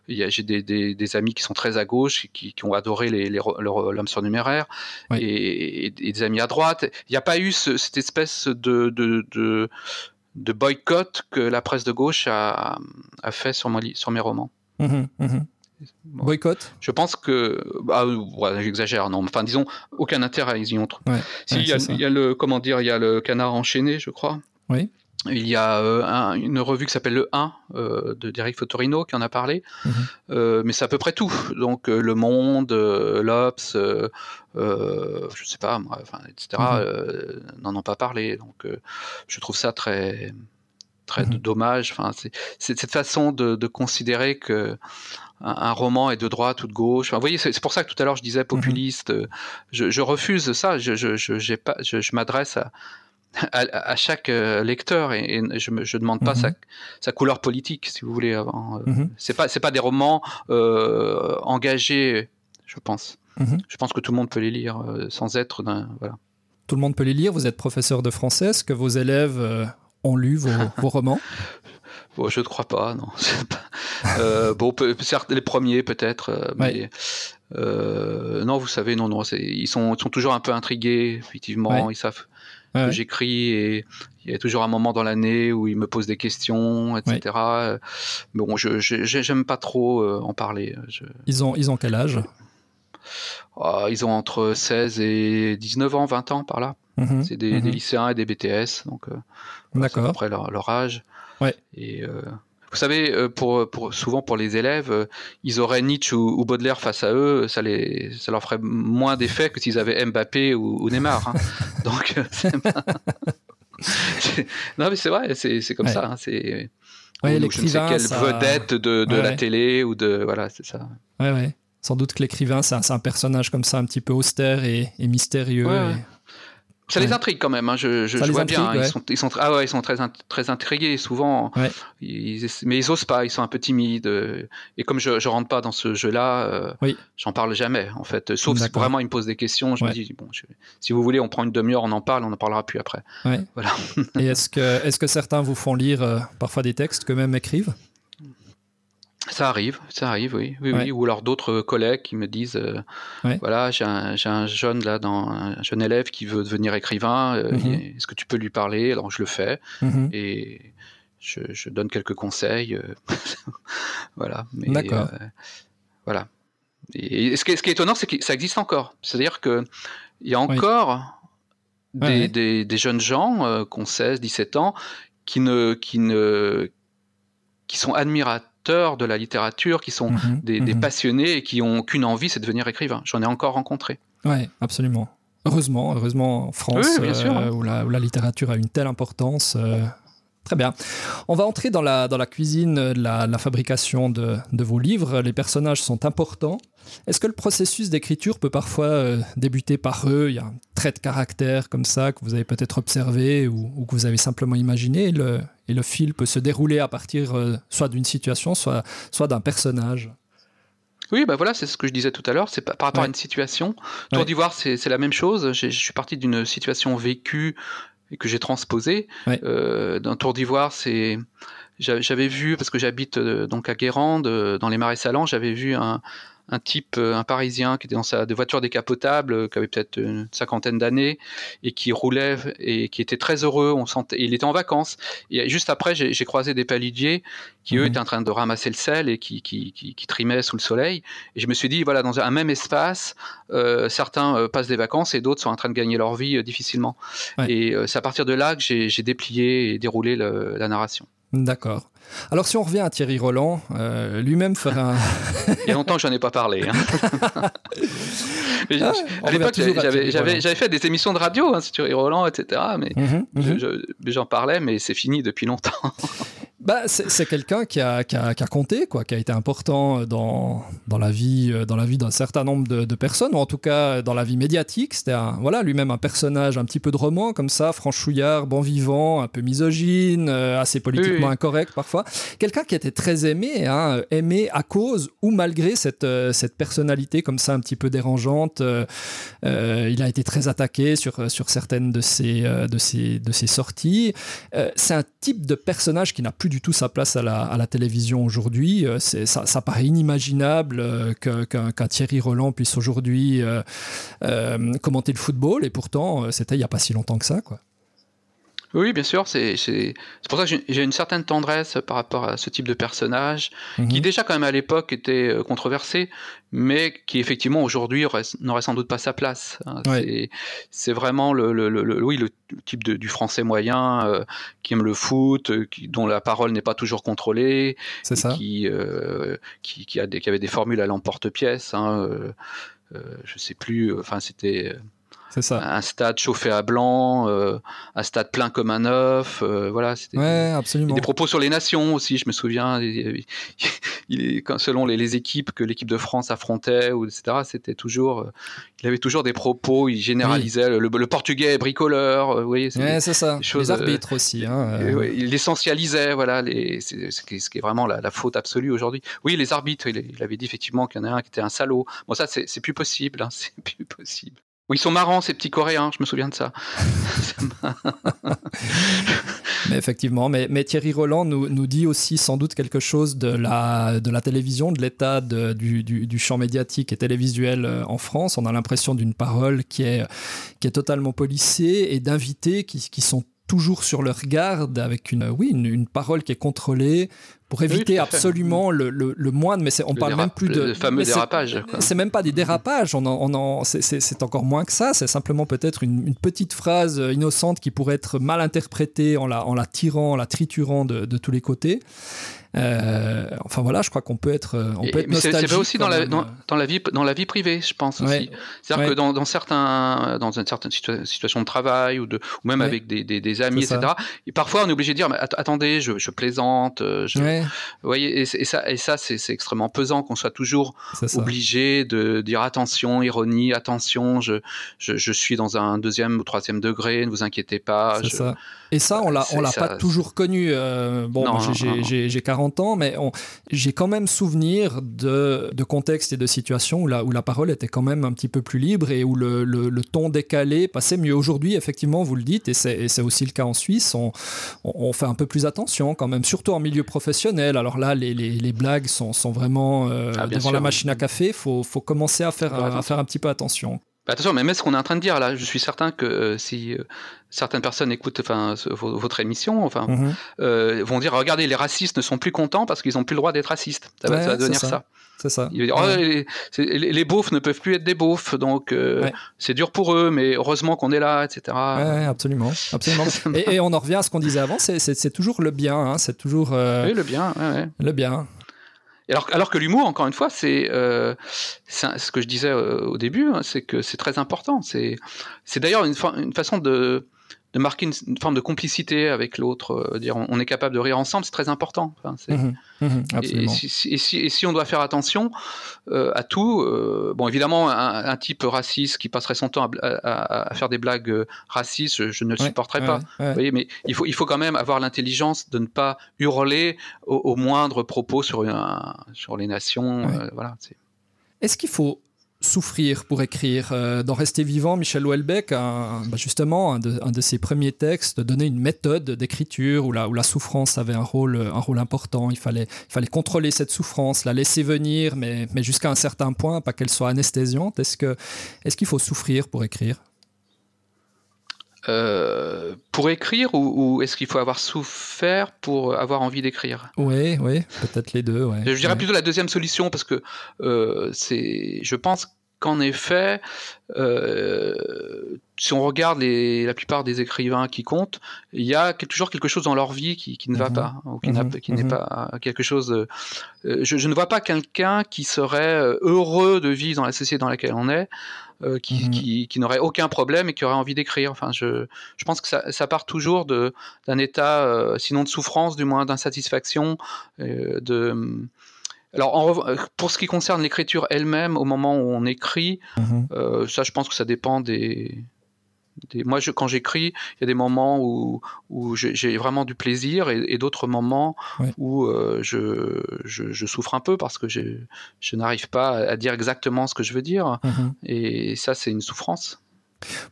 j'ai des, des, des, amis qui sont très à gauche, qui, qui ont adoré les, l'homme surnuméraire, et, et, des amis à droite. Il n'y a pas eu cette espèce de, de, de, de, boycott que la presse de gauche a, a fait sur, mon, sur mes romans. Mmh mmh Boycott Je pense que. Ah, j'exagère, non. Enfin, disons, aucun intérêt, ils y ont. si, il, y a, le, comment dire, il y a le canard enchaîné, je crois. Oui. Il y a euh, une revue qui s'appelle Le 1 euh, de Derek Fotorino qui en a parlé, mhm. euh, mais c'est à peu près tout. Donc Le Monde, l'Obs, je sais pas, enfin, etc. Mhm. n'en ont pas parlé. Donc je trouve ça très très mhm. dommage. Enfin, c'est cette façon de, de considérer que un, roman est de droite ou de gauche. vous voyez, c'est pour ça que tout à l'heure je disais populiste. Mhm. Je, refuse ça. Je, je, pas, je, m'adresse à, à, chaque euh, lecteur et, je ne demande pas sa, mhm. sa, couleur politique, si vous voulez. Avant. Euh, mhm. C'est pas, c'est pas des romans euh, engagés, je pense. Je pense que tout le monde peut les lire sans être d'un. Voilà. Tout le monde peut les lire. Vous êtes professeur de français. Est-ce que vos élèves ont lu vos, vos romans? Bon, je ne crois pas, non. euh, bon, certes, les premiers peut-être, euh, mais euh, non, vous savez, non, non, ils sont, sont toujours un peu intrigués, effectivement, ils savent que j'écris et il y a toujours un moment dans l'année où ils me posent des questions, etc. Mais bon, je j'aime pas trop en parler. Ils, ont, ils ont quel âge? Ah, Ils ont entre 16 et 19 ans, 20 ans par là. Mhm. C'est des, des, mhm. lycéens et des BTS, donc D'accord. après leur, leur âge. Ouais. Et euh, vous savez, euh, pour, pour, souvent pour les élèves, euh, ils auraient Nietzsche ou, Baudelaire face à eux, ça, les, ça leur ferait moins d'effet que s'ils avaient Mbappé ou, Neymar. Hein. Donc, non mais c'est vrai, c'est comme ça. Hein. C'est ouais, je ne sais quelle vedette de, de la télé ou de voilà, c'est ça. Ouais, ouais. Sans doute que l'écrivain, c'est un, personnage comme ça, un petit peu austère et, mystérieux. Ça les intrigue quand même, hein, je, je, vois bien. Ils, sont, ils, sont, ah ouais, ils sont très, très intrigués souvent, ils, mais ils osent pas, ils sont un peu timides. Euh, et comme je, je rentre pas dans ce jeu-là, euh, oui. j'en parle jamais en fait. Sauf si vraiment ils me posent des questions, je me dis bon, si vous voulez, on prend une demi-heure, on en parle, on en parlera plus après. Voilà. et est-ce que, est-ce que certains vous font lire euh, parfois des textes qu'eux-mêmes écrivent? Ça arrive, ça arrive, oui, oui, oui. Ou alors d'autres collègues qui me disent, euh, voilà, j'ai un, un, jeune là, dans, un jeune élève qui veut devenir écrivain. Euh, mhm. Est-ce que tu peux lui parler? Alors je le fais mhm. et je, je, donne quelques conseils, euh, voilà. D'accord. voilà. Et, ce, qui est, ce, qui est, étonnant, c'est que ça existe encore. C'est-à-dire que il y a encore des, des, des, jeunes gens qui ont 16, 17 ans qui ne, qui ne, qui sont admirateurs de la littérature, qui sont mhm, des, mhm. passionnés et qui ont qu'une envie, c'est de devenir écrivain. J'en ai encore rencontré. Oui, absolument. Heureusement, heureusement en France, euh, où, la, où, la, littérature a une telle importance, euh, Très bien. On va entrer dans la, dans la cuisine, la, la fabrication de, de, vos livres. Les personnages sont importants. Est-ce que le processus d'écriture peut parfois euh, débuter par eux? Il y a un trait de caractère comme ça que vous avez peut-être observé ou, que vous avez simplement imaginé le, et le fil peut se dérouler à partir euh, soit d'une situation, soit, soit d'un personnage Oui, bah voilà, c'est ce que je disais tout à l'heure. C'est par rapport à une situation. Tour d'Ivoire, c'est la même chose. Je suis parti d'une situation vécue et que j'ai transposée. Euh, dans Tour d'Ivoire, c'est j'avais vu parce que j'habite euh, donc à Guérande, dans les Marais Salants, j'avais vu un, un type, euh, un Parisien qui était dans sa voiture décapotable, euh, qui avait peut-être une cinquantaine d'années et qui roulait et qui était très heureux. On sentait, il était en vacances. Et juste après, j'ai croisé des palidiers qui eux mhm. étaient en train de ramasser le sel et qui, qui, qui, qui, trimaient sous le soleil. Et je me suis dit, voilà, dans un même espace, euh, certains passent des vacances et d'autres sont en train de gagner leur vie difficilement. Et c'est à partir de là que j'ai déplié et déroulé la narration. D'accord. Alors si on revient à Thierry Roland, euh, lui-même ferait un... Il y a longtemps que j'en ai pas parlé. Hein. Ah, à l'époque, j'avais fait des émissions de radio hein, sur Thierry Roland, etc. Mais mhm, mhm. j'en parlais, mais c'est fini depuis longtemps. Bah, c'est quelqu'un qui a, qui, a, qui a, compté, quoi, qui a été important dans, dans la vie, euh, dans la vie d'un certain nombre de, personnes, ou en tout cas dans la vie médiatique. C'était voilà, lui-même un personnage un petit peu de roman, comme ça, franchouillard, bon vivant, un peu misogyne, euh, assez politiquement incorrect parfois. Quelqu'un qui était très aimé, hein, aimé à cause ou malgré cette, euh, cette personnalité comme ça un petit peu dérangeante. il a été très attaqué sur, sur certaines de ses, de ses, de ses sorties. c'est un type de personnage qui n'a plus du tout sa place à la, télévision aujourd'hui. Euh, ça, ça, paraît inimaginable euh, qu'un Thierry Roland puisse aujourd'hui euh, commenter le football, et pourtant, c'était il n'y a pas si longtemps que ça. Quoi. Oui, bien sûr. C'est pour ça que j'ai une certaine tendresse par rapport à ce type de personnage, mhm. qui déjà quand même à l'époque était euh, controversé, mais qui effectivement aujourd'hui n'aurait sans doute pas sa place. Hein. C'est vraiment le, le, le, oui, le type de, du français moyen euh, qui aime le foot, euh, qui, dont la parole n'est pas toujours contrôlée, Qui, qui, qui, a des, qui avait des formules à l'emporte-pièce. Hein, je sais plus, enfin c'était un stade chauffé à blanc, euh, un stade plein comme un œuf, euh, voilà. C'était absolument. Des propos sur les nations aussi, je me souviens. Il, il, selon les, équipes que l'équipe de France affrontait, ou etc. C'était toujours, euh, il avait toujours des propos. Il généralisait le, portugais bricoleur. vous voyez, c'est ça. les arbitres aussi. Hein, il essentialisait, voilà, les, ce qui est vraiment la, faute absolue aujourd'hui. Oui, les arbitres. Il, avait dit effectivement qu'il y en a un qui était un salaud. Bon, ça, c'est plus possible. Hein, c'est plus possible. Oui, ils sont marrants, ces petits Coréens, je me souviens de ça. mais effectivement, mais, Thierry Roland nous, dit aussi sans doute quelque chose de la, de télévision, de l'état du, champ médiatique et télévisuel euh, en France. On a l'impression d'une parole qui est, qui est totalement policée et d'invités qui sont toujours sur leur garde avec une, oui, une parole qui est contrôlée, pour éviter absolument le, le, moindre, mais on parle même plus de... Le fameux dérapage. C'est même pas des dérapages, on on c'est encore moins que ça, c'est simplement peut-être une, petite phrase innocente qui pourrait être mal interprétée en la, en la tirant, en la triturant de, de tous les côtés. Euh, enfin voilà, je crois qu'on peut être, euh, on peut être nostalgique. C'est vrai aussi dans la, dans, la vie, dans la vie privée, je pense aussi. C'est-à-dire que dans, dans, certains, dans une certaine situation de travail ou de, ou même avec des, des, des amis, etc. Et parfois, on est obligé de dire, mais attendez, je, je plaisante. Euh, je, vous voyez, et, ça, et ça, c'est extrêmement pesant qu'on soit toujours obligé de dire attention, ironie, attention, je, je, je, suis dans un deuxième ou troisième degré, ne vous inquiétez pas. C'est ça. Et ça, on l'a, on l'a pas toujours connu. Euh, bon, j'ai 40 ans, mais j'ai quand même souvenir de, de contextes et de situations où la, où la parole était quand même un petit peu plus libre et où le, le, ton décalé passait mieux. Aujourd'hui, effectivement, vous le dites, et c'est aussi le cas en Suisse, on, on, fait un peu plus attention quand même, surtout en milieu professionnel. Alors là, les, les, les blagues sont, sont vraiment euh, ah, devant la machine à café. Il faut, faut commencer à faire, à faire un petit peu attention. Bah, attention, mais ce qu'on est en train de dire là, je suis certain que euh, si euh, certaines personnes écoutent enfin, votre émission, enfin, mhm. euh, vont dire regardez, les racistes ne sont plus contents parce qu'ils n'ont plus le droit d'être racistes. Ça, va, devenir ça. C'est ça. Ils dire, oh, les, les, beaufs ne peuvent plus être des beaufs, donc c'est dur pour eux, mais heureusement qu'on est là, etc. Ouais, absolument, absolument. et, on en revient à ce qu'on disait avant, c'est toujours le bien, hein, c'est toujours. oui, le bien, Le bien. Alors, alors que l'humour, encore une fois, c'est euh, ce que je disais euh, au début, hein, c'est que c'est très important. C'est d'ailleurs une, une, façon de, de marquer une, forme de complicité avec l'autre, euh, dire on, est capable de rire ensemble, c'est très important. Enfin, mmh mmh et, si, et, si, et, si, on doit faire attention euh, à tout, euh, bon évidemment un, un, type raciste qui passerait son temps à, à, à faire des blagues racistes, je, ne le supporterais pas. Vous voyez, mais il faut, il faut quand même avoir l'intelligence de ne pas hurler au, au moindre propos sur, un, sur les nations. voilà. Est-ce qu'il faut souffrir pour écrire. Euh, dans Rester vivant, Michel Houellebecq, bah, justement, un de, ses premiers textes, donnait une méthode d'écriture où la, où la souffrance avait un rôle, un rôle important. Il fallait, il fallait contrôler cette souffrance, la laisser venir, mais, mais jusqu'à un certain point, pas qu'elle soit anesthésiante. Est-ce qu'il est qu'il faut souffrir pour écrire? Euh, pour écrire ou, est-ce qu'il faut avoir souffert pour avoir envie d'écrire? Oui, oui, peut-être les deux. Je dirais plutôt la deuxième solution parce que euh, c'est, je pense qu'en effet, euh, si on regarde les, la plupart des écrivains qui comptent, il y a toujours quelque chose dans leur vie qui, qui ne va mhm. pas, ou qui, mhm. n'est mhm. pas quelque chose. je, je, ne vois pas quelqu'un qui serait heureux de vivre dans la société dans laquelle on est, euh, qui, qui, qui n'aurait aucun problème et qui aurait envie d'écrire. Enfin, je, je pense que ça, ça part toujours d'un état, euh, sinon de souffrance, du moins d'insatisfaction, euh, de alors, en, pour ce qui concerne l'écriture elle-même, au moment où on écrit, mhm. euh, ça, je pense que ça dépend des. moi, je, quand j'écris, il y a des moments où, où j'ai vraiment du plaisir et, d'autres moments où euh, je, je, souffre un peu parce que je, n'arrive pas à dire exactement ce que je veux dire. Mhm. Et ça, c'est une souffrance.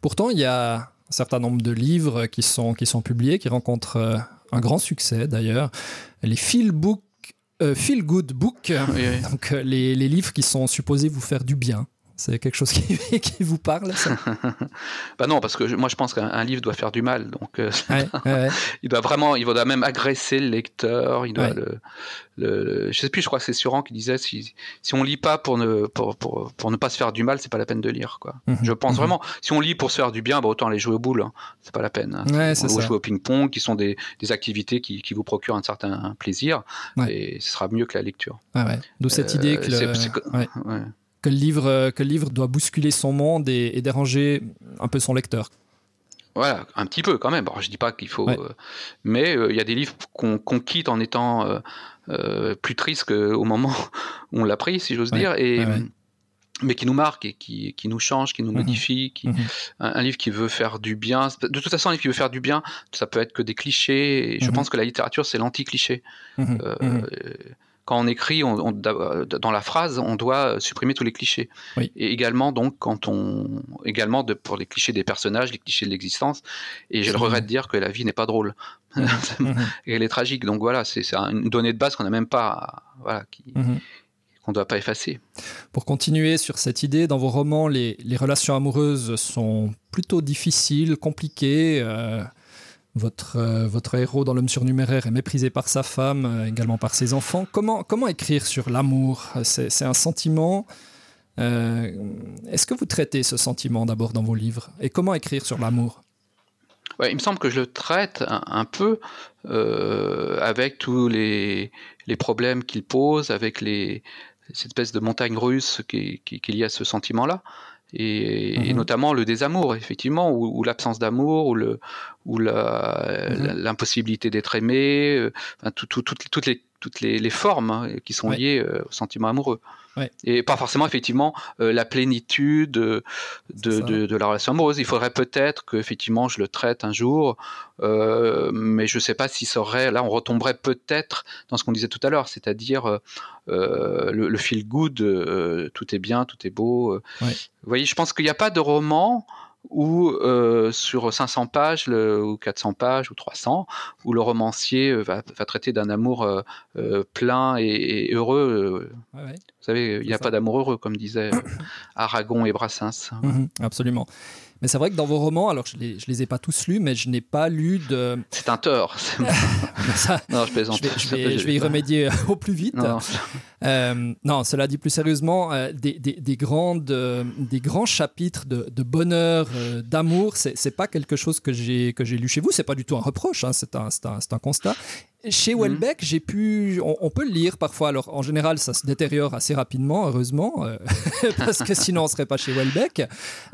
Pourtant, il y a un certain nombre de livres qui sont, qui sont publiés, qui rencontrent euh, un grand succès d'ailleurs. Les feel books euh, feel Good Book, donc euh, les, les, livres qui sont supposés vous faire du bien. C'est quelque chose qui, qui vous parle ça Bah non, parce que moi je pense qu'un livre doit faire du mal, donc euh, il doit vraiment, il doit même agresser le lecteur. Il doit le, le, je sais plus, je crois que c'est Suran qui disait si, si on lit pas pour ne pour, pour, pour ne pas se faire du mal, c'est pas la peine de lire quoi. Mhm. Je pense mhm. vraiment. Si on lit pour se faire du bien, bah autant aller jouer au boule, hein. c'est pas la peine. Hein. Ou jouer au ping-pong, qui sont des, des activités qui, qui, vous procurent un certain plaisir, et ce sera mieux que la lecture. D'où cette idée que le que le livre, euh, que le livre doit bousculer son monde et, déranger un peu son lecteur. Voilà, un petit peu quand même. Je je dis pas qu'il faut, euh, mais euh, il y a des livres qu'on quitte en étant plus triste qu'au moment où on l'a pris, si j'ose dire, et mais qui nous marque et qui, qui nous change, qui nous mhm. modifie, qui, mhm. un, livre qui veut faire du bien. De toute façon, un livre qui veut faire du bien, ça peut être que des clichés. Et je mhm. pense que la littérature, c'est l'anti-cliché quand on écrit on, dans la phrase, on doit supprimer tous les clichés. Et également, donc, quand on, également de, pour les clichés des personnages, les clichés de l'existence. Et j'ai le regret de dire que la vie n'est pas drôle. Mhm. Mhm. Elle est tragique. Donc voilà, c'est une donnée de base qu'on n'a même pas, voilà, qui, mhm. qu'on ne doit pas effacer. Pour continuer sur cette idée, dans vos romans, les, les relations amoureuses sont plutôt difficiles, compliquées. Euh, votre, euh, votre héros dans l'homme surnuméraire est méprisé par sa femme, euh, également par ses enfants. Comment, écrire sur l'amour? C'est un sentiment. Euh, est-ce que vous traitez ce sentiment d'abord dans vos livres? Et comment écrire sur l'amour? Il me semble que je le traite un, peu avec tous les, problèmes qu'il pose, avec cette espèce de montagne russe qu'il qui, qui, y a ce sentiment-là et, mhm. notamment le désamour, effectivement, ou, l'absence d'amour, ou le, ou mhm. l'impossibilité d'être aimé, euh, enfin, toutes les toutes les, formes hein, qui sont liées euh, au sentiment amoureux. Et pas forcément effectivement euh, la plénitude de, de, la relation amoureuse. Il faudrait peut-être que effectivement je le traite un jour, euh, mais je ne sais pas si ça aurait. Là, on retomberait peut-être dans ce qu'on disait tout à l'heure, c'est-à-dire le, feel good, tout est bien, tout est beau. Vous voyez, je pense qu'il n'y a pas de roman ou euh, sur 500 pages ou 400 pages ou 300 où le romancier euh, va, traiter d'un amour euh, plein et, heureux. Vous savez, il n'y a pas d'amour heureux, comme disaient Aragon et Brassens. Mhm, absolument. Mais c'est vrai que dans vos romans, alors je les, les ai pas tous lus, mais je n'ai pas lu de. C'est un tort. non, je plaisante. Je vais, je vais, y remédier au plus vite. Non, euh, non cela dit plus sérieusement, euh, des, des, des, grandes, euh, des grands chapitres de, de bonheur, d'amour, c'est, pas quelque chose que j'ai que j'ai lu chez vous. C'est pas du tout un reproche, hein, c'est un, un, un constat. Chez Welbeck, mhm. j'ai pu, on, peut le lire parfois. Alors en général, ça se détériore assez rapidement, heureusement, euh, parce que sinon on serait pas chez Welbeck.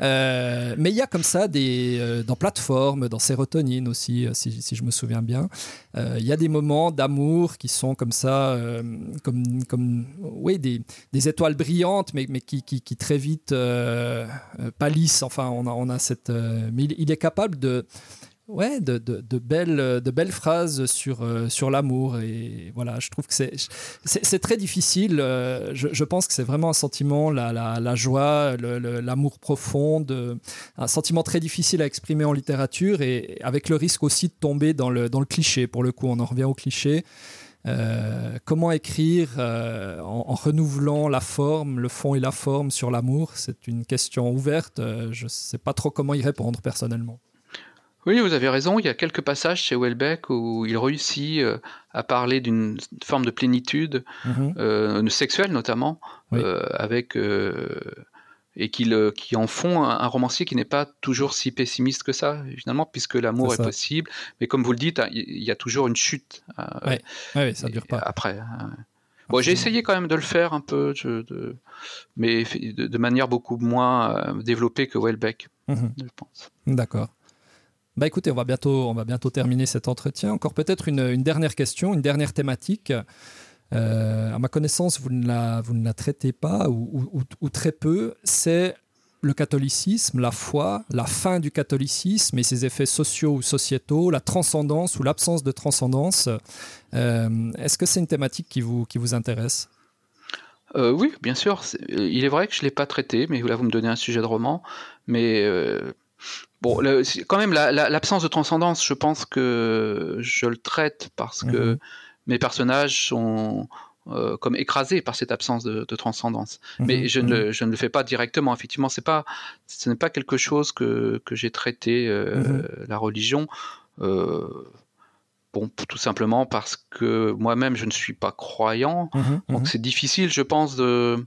Euh, mais il y a comme ça des, euh, dans plateforme, dans sérotonine aussi, si, si, je me souviens bien. Il y a des moments d'amour qui sont comme ça, comme, comme, oui, des, des, étoiles brillantes, mais, mais qui, qui, qui très vite pâlissent. Enfin, on a, on a cette, mais il est capable de ouais, de, de, belles, phrases sur, euh, sur l'amour. Et voilà, je trouve que c'est, très difficile. Euh, je, pense que c'est vraiment un sentiment, la, joie, l'amour profond, un sentiment très difficile à exprimer en littérature et avec le risque aussi de tomber dans le, cliché. Pour le coup, on en revient au cliché. Euh, comment écrire en, renouvelant la forme, le fond et la forme sur l'amour? C'est une question ouverte. je ne sais pas trop comment y répondre personnellement. Oui, vous avez raison. Il y a quelques passages chez Welbeck où il réussit euh, à parler d'une forme de plénitude, mhm. euh, sexuelle notamment, euh, avec et qui, qui en font un, romancier qui n'est pas toujours si pessimiste que ça, finalement, puisque l'amour est, possible. Mais comme vous le dites, hein, il y a toujours une chute. oui, ouais, ça dure pas. Après. Hein. Bon, j'ai essayé quand même de le faire un peu, de, mais de, manière beaucoup moins développée que Welbeck, mhm. je pense. D'accord. Bah écoutez, on va bientôt, on va bientôt terminer cet entretien. Encore peut-être une, dernière question, une dernière thématique. Euh, à ma connaissance, vous ne la, vous ne la traitez pas ou, très peu. C'est le catholicisme, la foi, la fin du catholicisme et ses effets sociaux ou sociétaux, la transcendance ou l'absence de transcendance. Euh, est-ce que c'est une thématique qui vous, qui vous intéresse? Euh, oui, bien sûr. Il est vrai que je ne l'ai pas traité, mais là vous me donnez un sujet de roman. Mais Bon, quand même, l'absence de transcendance, je pense que je le traite parce que mhm. mes personnages sont euh, comme écrasés par cette absence de, transcendance. Mhm. Mais je, ne, mhm. je, ne, le fais pas directement. Effectivement, c'est pas, ce n'est pas quelque chose que, que j'ai traité, euh, la religion. Euh, bon, tout simplement parce que moi-même, je ne suis pas croyant. Donc, c'est difficile, je pense, de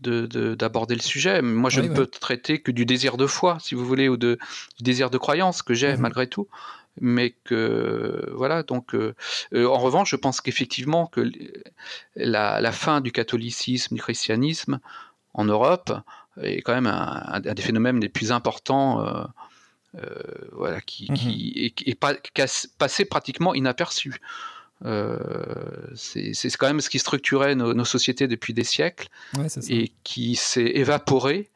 d'aborder le sujet. Moi, je ne peux traiter que du désir de foi, si vous voulez, ou de, du désir de croyance que j'ai mhm. malgré tout. Mais que voilà, donc euh, euh, en revanche, je pense qu'effectivement que la, fin du catholicisme, du christianisme en Europe est quand même un, des phénomènes les plus importants. Euh, voilà, qui, mhm. qui est, pas, passé pratiquement inaperçu. Euh, c'est quand même ce qui structurait nos, sociétés depuis des siècles et qui s'est évaporé.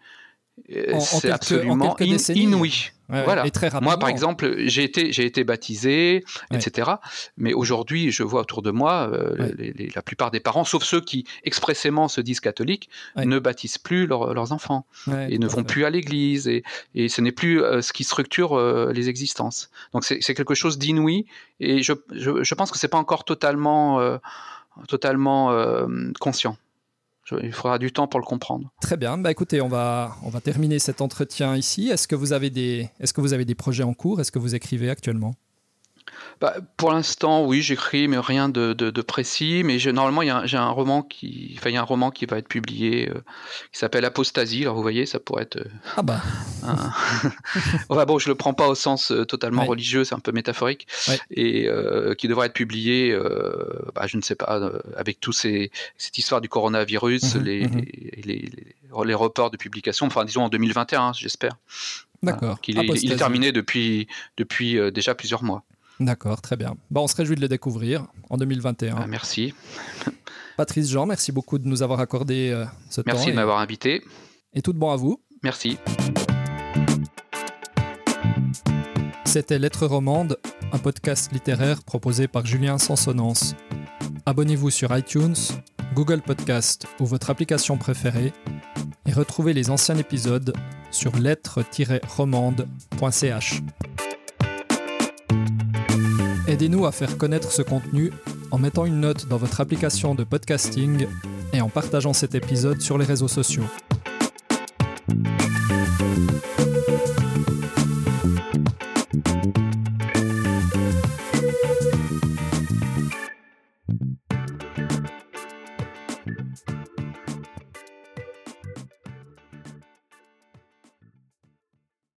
C'est absolument inouï voilà. moi, par exemple, j'ai été, j'ai été baptisé, etc. Mais aujourd'hui, je vois autour de moi, euh, la plupart des parents, sauf ceux qui expressément se disent catholiques, ne baptisent plus leurs enfants et ne vont plus à l'église. Et, et, ce n'est plus euh, ce qui structure euh, les existences. Donc c'est quelque chose d'inouï. Et je, je, je, pense que c'est pas encore totalement, totalement conscient il faudra du temps pour le comprendre. Très bien. Bah, écoutez, on va, terminer cet entretien ici. Est-ce que vous avez des projets en cours? Est-ce que vous écrivez actuellement? Bah, pour l'instant, oui, j'écris, mais rien de, de, précis. Mais normalement, j'ai un roman qui, enfin, il y a un roman qui va être publié, euh, qui s'appelle Apostasie. Alors, vous voyez, ça pourrait être. Euh, ah bah. Un... bon, je le prends pas au sens euh, totalement religieux, c'est un peu métaphorique, et qui devrait être publié, bah, je ne sais pas, avec tous ces cette histoire du coronavirus, mhm, les, mhm. les, les, reports de publication. Enfin, disons en 2021, j'espère. D'accord. il, est, terminé depuis, depuis déjà plusieurs mois. D'accord, très bien. Bon, on se réjouit de le découvrir en 2021. Ah, merci. Patrice Jean, merci beaucoup de nous avoir accordé euh, ce temps. Merci de m'avoir invité. Et tout de bon à vous. Merci. C'était Lettres Romande, un podcast littéraire proposé par Julien Sansonance. Abonnez-vous sur iTunes, Google Podcast ou votre application préférée et retrouvez les anciens épisodes sur lettres-romande.ch. Aidez-nous à faire connaître ce contenu en mettant une note dans votre application de podcasting et en partageant cet épisode sur les réseaux sociaux.